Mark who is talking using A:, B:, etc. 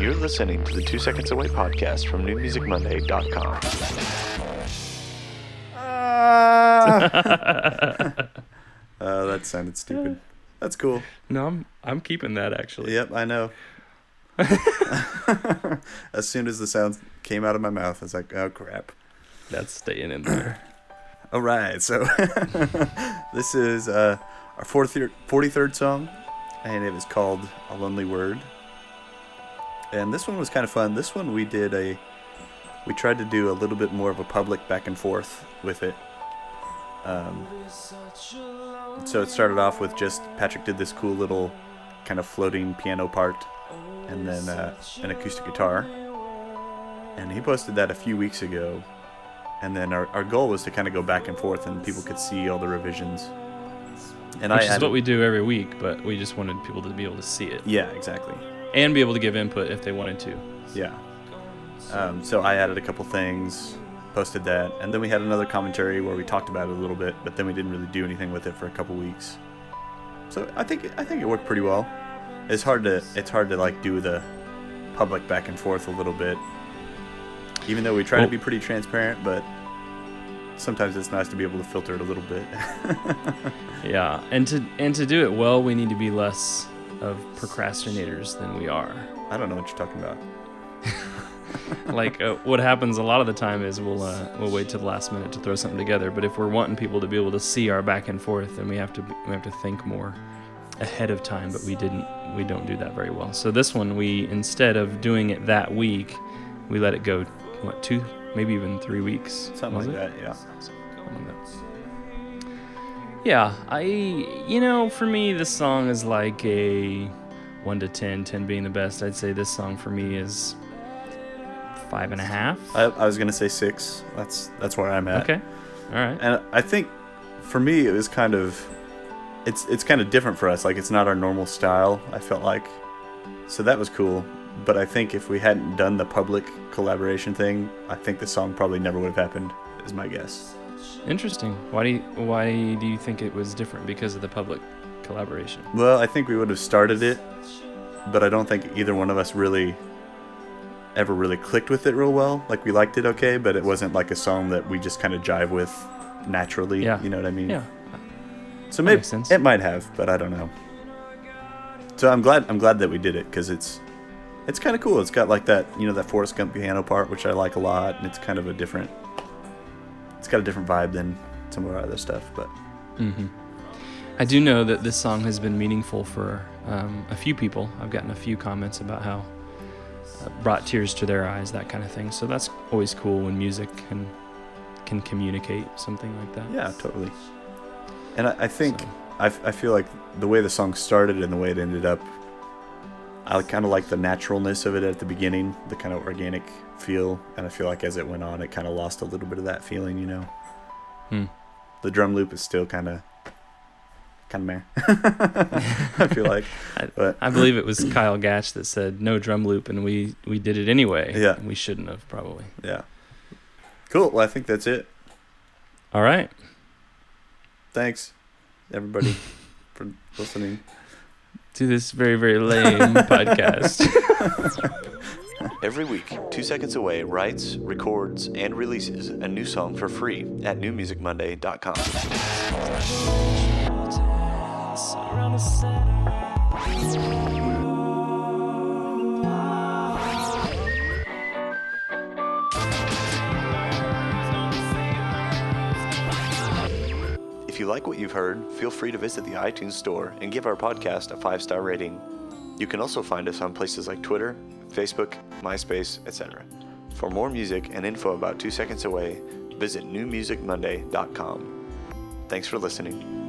A: You're listening to the Two Seconds Away podcast from NewMusicMonday.com.
B: Uh, that sounded stupid. That's cool.
C: No, I'm I'm keeping that actually.
B: Yep, I know. as soon as the sound came out of my mouth, I was like, oh crap.
C: That's staying in there.
B: All right, so this is uh, our 40th, 43rd song, and it was called A Lonely Word. And this one was kind of fun. This one we did a, we tried to do a little bit more of a public back and forth with it. Um, so it started off with just Patrick did this cool little kind of floating piano part, and then uh, an acoustic guitar. And he posted that a few weeks ago, and then our, our goal was to kind of go back and forth and people could see all the revisions and
C: Which
B: i
C: is
B: added,
C: what we do every week, but we just wanted people to be able to see it
B: yeah exactly
C: and be able to give input if they wanted to.
B: yeah. Um, so i added a couple things posted that and then we had another commentary where we talked about it a little bit but then we didn't really do anything with it for a couple weeks. So i think i think it worked pretty well. It's hard to it's hard to like do the public back and forth a little bit. Even though we try
C: Well-
B: to be pretty transparent but sometimes it's nice to be able to filter it a little bit.
C: Yeah, and to and to do it well, we need to be less of procrastinators than we are.
B: i don't know what you're talking about
C: like uh, what happens a lot of the time is we'll uh, we'll wait till the last minute to throw something together. But if we're wanting people to be able to see our back and forth, then we have to we have to think more ahead of time. But we didn't we don't do that very well. So this one we instead of doing it that week, we let it go what two maybe even three weeks
B: something like
C: it?
B: that yeah
C: Something like that. Yeah, I you know for me this song is like a one to 10, 10 being the best. I'd say this song for me is five and a half.
B: I, I was gonna say six. That's that's where I'm at.
C: Okay. All right.
B: And I think for me it was kind of it's it's kind of different for us. Like it's not our normal style. I felt like so that was cool. But I think if we hadn't done the public collaboration thing, I think the song probably never would have happened. Is my guess.
C: Interesting. Why do you, why do you think it was different because of the public collaboration?
B: Well, I think we would have started it, but I don't think either one of us really ever really clicked with it real well. Like we liked it okay, but it wasn't like a song that we just kind of jive with naturally.
C: Yeah.
B: You know what I mean?
C: Yeah.
B: So maybe
C: makes sense.
B: it might have, but I don't know. So I'm glad I'm glad that we did it because it's it's kind of cool. It's got like that you know that Forrest Gump piano part, which I like a lot, and it's kind of a different. It's got a different vibe than some of our other stuff, but
C: hmm I do know that this song has been meaningful for um, a few people. I've gotten a few comments about how uh, brought tears to their eyes, that kind of thing. So that's always cool when music can can communicate something like that.
B: yeah, totally. And I, I think
C: So-
B: I, f- I feel like the way the song started and the way it ended up, I kind of like the naturalness of it at the beginning, the kind of organic feel, and I feel like as it went on, it kind of lost a little bit of that feeling, you know.
C: Hmm.
B: The drum loop is still kind of, kind of meh. I feel like,
C: I-
B: but
C: I believe it was Kyle Gatch that said no drum loop, and we we did it anyway.
B: Yeah.
C: we shouldn't have probably.
B: yeah, cool. Well, I think that's it.
C: All right.
B: Thanks, everybody, for listening.
C: To this very very lame podcast.
A: Every week, Two Seconds Away writes, records, and releases a new song for free at NewMusicMonday.com. If you like what you've heard, feel free to visit the iTunes store and give our podcast a five star rating. You can also find us on places like Twitter, Facebook, MySpace, etc. For more music and info about Two Seconds Away, visit newmusicmonday.com. Thanks for listening.